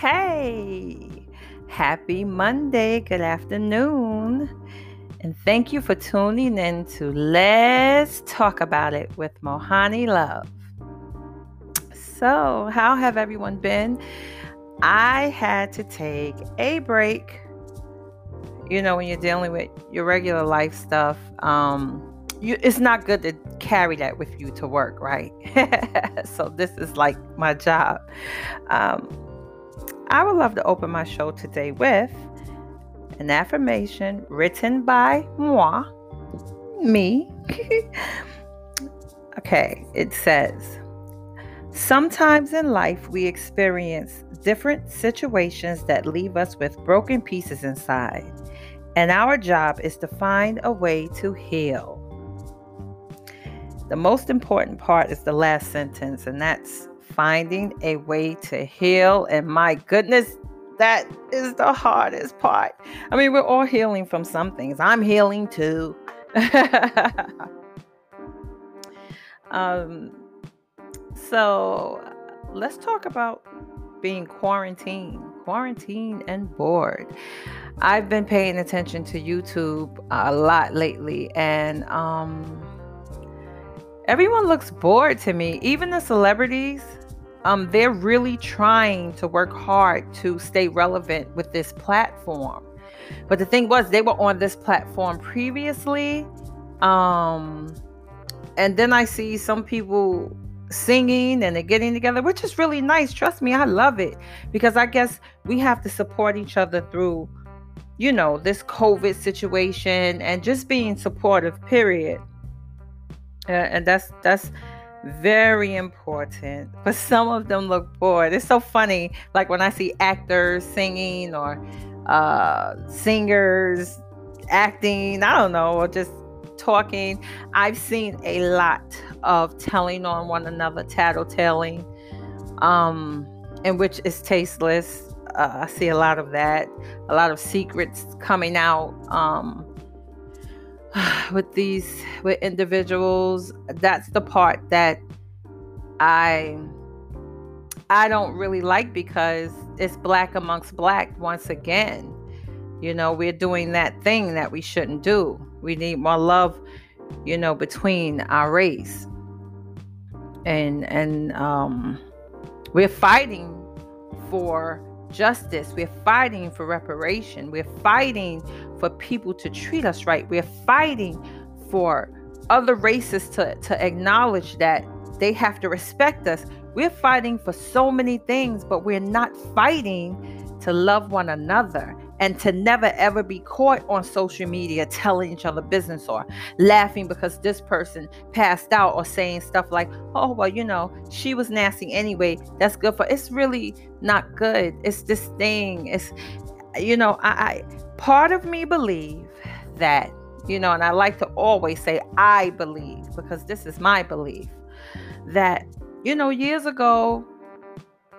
Hey, happy Monday, good afternoon. And thank you for tuning in to Let's Talk About It with Mohanni Love. So, how have everyone been? I had to take a break. You know, when you're dealing with your regular life stuff, um, you, it's not good to carry that with you to work, right? so, this is like my job. Um, I would love to open my show today with an affirmation written by moi, me. okay, it says, Sometimes in life we experience different situations that leave us with broken pieces inside, and our job is to find a way to heal. The most important part is the last sentence, and that's finding a way to heal. And my goodness, that is the hardest part. I mean, we're all healing from some things. I'm healing too. um, so let's talk about being quarantined, quarantined and bored. I've been paying attention to YouTube a lot lately, and um, everyone looks bored to me. Even the celebrities um, they're really trying to work hard to stay relevant with this platform. But the thing was, they were on this platform previously. Um, and then I see some people singing and they're getting together, which is really nice. Trust me, I love it because I guess we have to support each other through, you know, this COVID situation and just being supportive, period. Uh, and that's, that's, very important. But some of them look bored. It's so funny, like when I see actors singing or uh, singers acting, I don't know, or just talking. I've seen a lot of telling on one another, tattletaling, um, in which is tasteless. Uh, I see a lot of that, a lot of secrets coming out. Um, with these with individuals that's the part that i i don't really like because it's black amongst black once again. You know we're doing that thing that we shouldn't do. We need more love you know between our race. And and um we're fighting for justice. We're fighting for reparation. We're fighting for people to treat us right. We're fighting for other races to, to acknowledge that they have to respect us. We're fighting for so many things, but we're not fighting to love one another and to never ever be caught on social media telling each other business or laughing because this person passed out or saying stuff like, oh, well, you know, she was nasty anyway. That's good for it's really not good. It's this thing. It's, you know, I, I part of me believe that, you know, and I like to always say, I believe because this is my belief that, you know, years ago,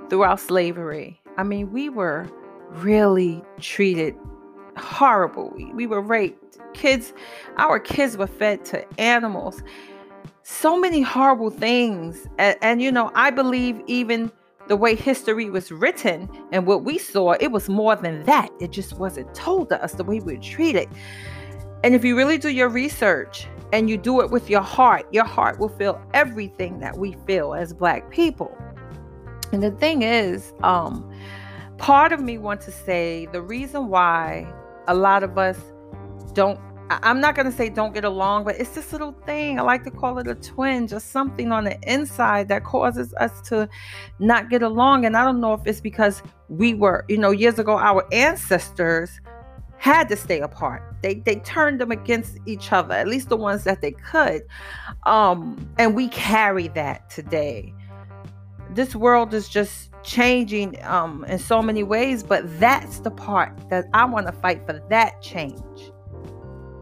throughout slavery, I mean, we were really treated horrible. We, we were raped. Kids, our kids were fed to animals. So many horrible things. And, and, you know, I believe even the way history was written and what we saw, it was more than that. It just wasn't told to us the way we were treated. And if you really do your research and you do it with your heart, your heart will feel everything that we feel as Black people. And the thing is, um, part of me wants to say the reason why a lot of us don't I'm not going to say don't get along, but it's this little thing. I like to call it a twin, just something on the inside that causes us to not get along. And I don't know if it's because we were, you know, years ago, our ancestors had to stay apart. They they turned them against each other, at least the ones that they could. Um, and we carry that today. This world is just changing um, in so many ways, but that's the part that I want to fight for that change.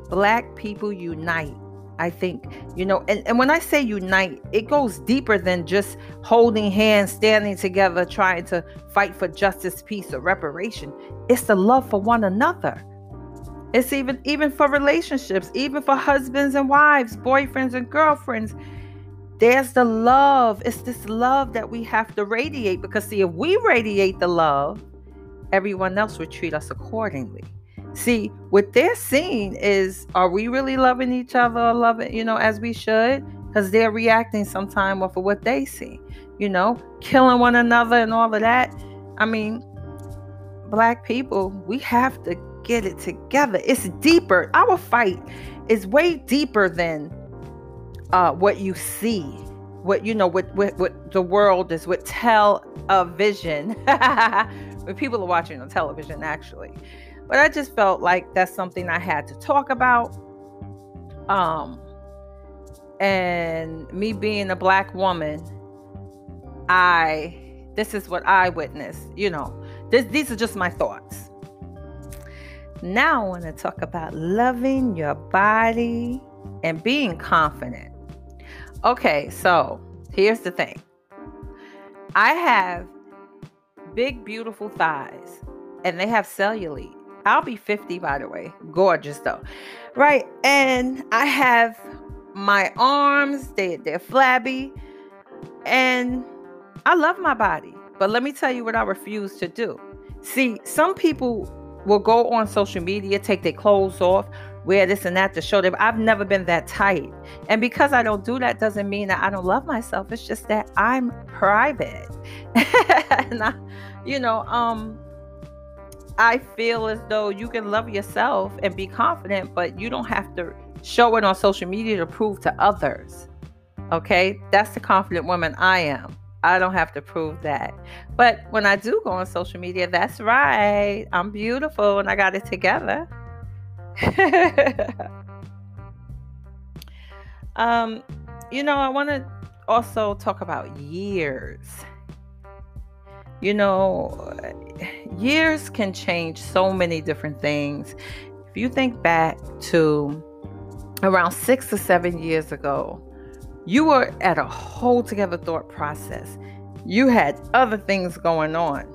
Black people unite. I think, you know, and, and when I say unite, it goes deeper than just holding hands, standing together, trying to fight for justice, peace, or reparation. It's the love for one another. It's even even for relationships, even for husbands and wives, boyfriends and girlfriends. There's the love. It's this love that we have to radiate because, see, if we radiate the love, everyone else would treat us accordingly. See, what they're seeing is are we really loving each other, loving, you know, as we should? Because they're reacting sometime off of what they see, you know, killing one another and all of that. I mean, black people, we have to get it together. It's deeper. Our fight is way deeper than uh, what you see, what you know, what, what what the world is, what television. when people are watching on television, actually. But I just felt like that's something I had to talk about. Um, and me being a black woman, I this is what I witnessed. You know, this, these are just my thoughts. Now I want to talk about loving your body and being confident. Okay, so here's the thing. I have big, beautiful thighs, and they have cellulite. I'll be 50, by the way. Gorgeous, though. Right? And I have my arms, they, they're flabby, and I love my body. But let me tell you what I refuse to do. See, some people will go on social media, take their clothes off, wear this and that to show them I've never been that tight. And because I don't do that doesn't mean that I don't love myself. It's just that I'm private. and I, you know, um I feel as though you can love yourself and be confident, but you don't have to show it on social media to prove to others. Okay? That's the confident woman I am. I don't have to prove that. But when I do go on social media, that's right. I'm beautiful and I got it together. um, you know, I want to also talk about years. You know, years can change so many different things. If you think back to around six or seven years ago, you were at a whole together thought process. You had other things going on.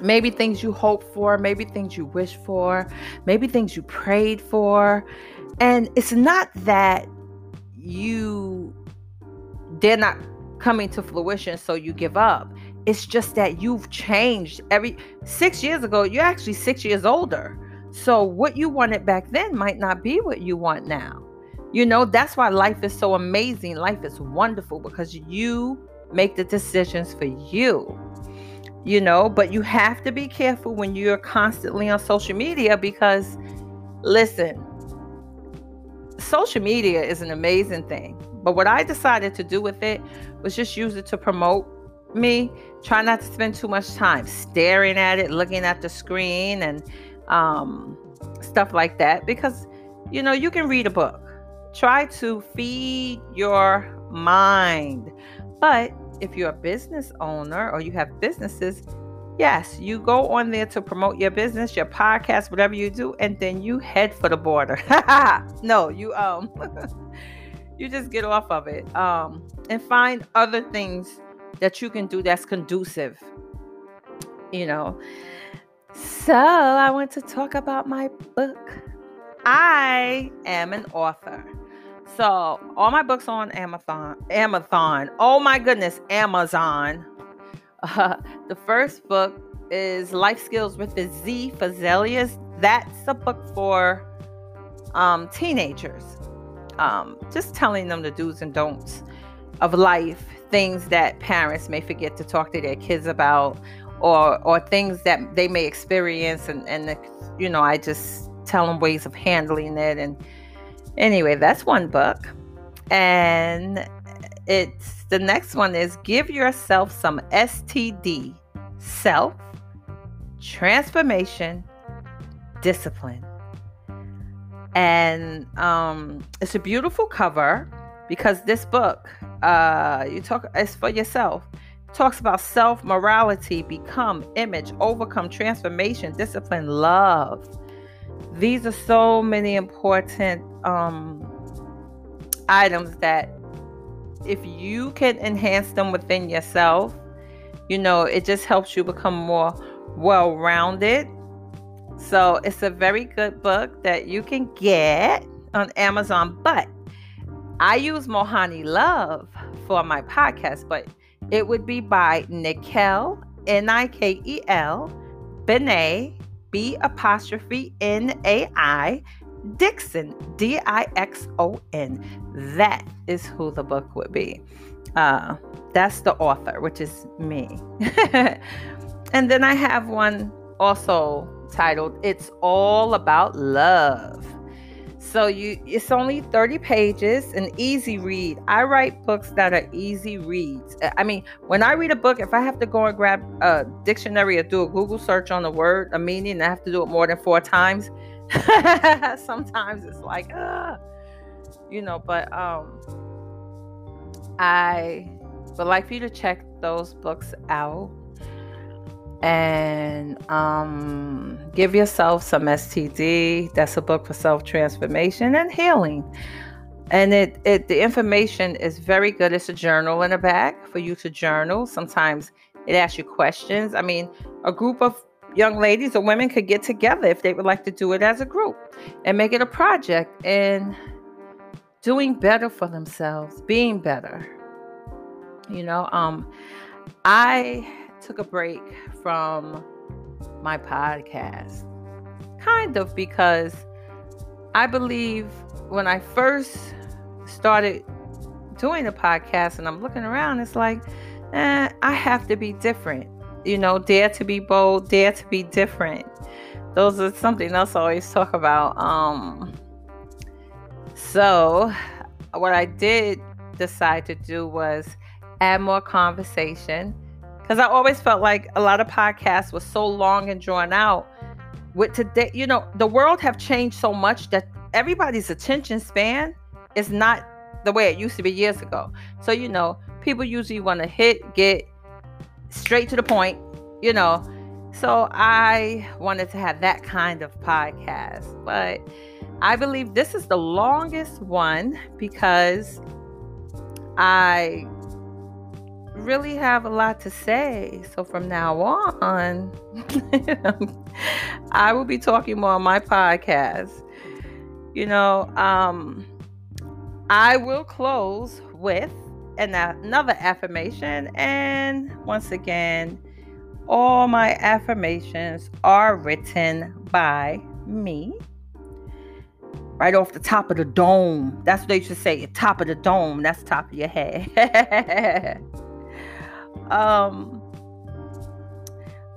Maybe things you hoped for, maybe things you wished for, maybe things you prayed for. And it's not that you they're not coming to fruition so you give up. It's just that you've changed. Every 6 years ago, you're actually 6 years older. So what you wanted back then might not be what you want now. You know, that's why life is so amazing. Life is wonderful because you make the decisions for you. You know, but you have to be careful when you're constantly on social media because, listen, social media is an amazing thing. But what I decided to do with it was just use it to promote me. Try not to spend too much time staring at it, looking at the screen, and um, stuff like that because, you know, you can read a book Try to feed your mind. But if you're a business owner or you have businesses, yes, you go on there to promote your business, your podcast, whatever you do, and then you head for the border. no, you um you just get off of it. Um and find other things that you can do that's conducive. You know. So, I want to talk about my book. I am an author. So all my books on Amazon. Amazon. Oh my goodness, Amazon. Uh, the first book is Life Skills with the Z for Zelius. That's a book for um, teenagers. Um, just telling them the do's and don'ts of life, things that parents may forget to talk to their kids about, or or things that they may experience, and and you know, I just tell them ways of handling it and Anyway, that's one book. And it's the next one is Give Yourself Some STD Self Transformation Discipline. And um, it's a beautiful cover because this book, uh, you talk, it's for yourself. It talks about self morality, become, image, overcome, transformation, discipline, love these are so many important um, items that if you can enhance them within yourself, you know, it just helps you become more well rounded. So it's a very good book that you can get on Amazon. But I use Mohanni Love for my podcast, but it would be by Nikel, N I K E L, Benet, B apostrophe N A I, Dixon, D I X O N. That is who the book would be. Uh, that's the author, which is me. and then I have one also titled It's All About Love. So you it's only 30 pages, an easy read. I write books that are easy reads. I mean, when I read a book, if I have to go and grab a dictionary or do a Google search on a word, a meaning, I have to do it more than four times. Sometimes it's like, uh, you know, but um I would like for you to check those books out and um, give yourself some STD. That's a book for self transformation and healing. And it, it the information is very good. It's a journal in the back for you to journal. Sometimes it asks you questions. I mean, a group of young ladies or women could get together if they would like to do it as a group and make it a project and doing better for themselves, being better. You know, um, I took a break from my podcast. Kind of because I believe when I first started doing the podcast and I'm looking around, it's like, eh, I have to be different. You know, dare to be bold, dare to be different. Those are something else I always talk about. Um, so, what I did decide to do was add more conversation because I always felt like a lot of podcasts was so long and drawn out. With today, you know, the world have changed so much that everybody's attention span is not the way it used to be years ago. So, you know, people usually want to hit, get straight to the point, you know. So I wanted to have that kind of podcast. But I believe this is the longest one because I really have a lot to say. So from now on, I will be talking more on my podcast. You know, um, I will close with an, another affirmation. And once again, all my affirmations are written by me. Right off the top of the dome. That's what they should say. Top of the dome. That's top of your head. Um,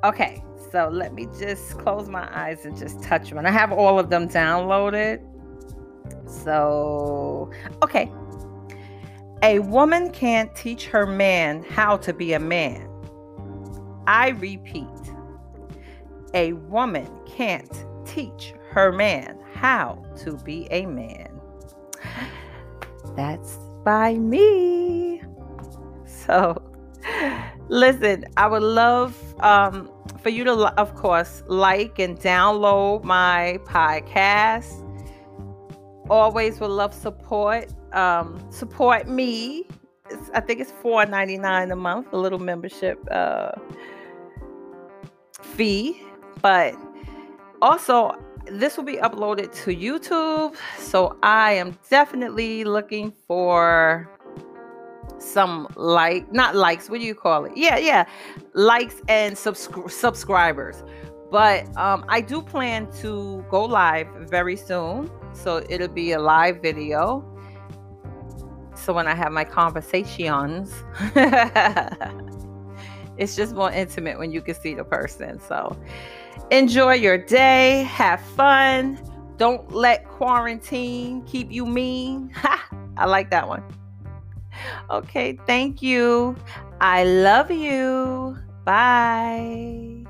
okay, so let me just close my eyes and just touch them. And I have all of them downloaded. So, okay. A woman can't teach her man how to be a man. I repeat, a woman can't teach her man how to be a man. That's by me. So, Listen, I would love um, for you to, of course, like and download my podcast. Always would love support. Um, support me. It's, I think it's four ninety nine a month, a little membership uh, fee. But also, this will be uploaded to YouTube. So I am definitely looking for some like not likes what do you call it? Yeah yeah likes and subscri- subscribers. But um, i do plan to go live very soon so it'll be a live video. So when i have my conversations it's just more intimate when you can see the person. So enjoy your day have fun don't let quarantine keep you mean. I like that one okay, thank you. I love you. Bye.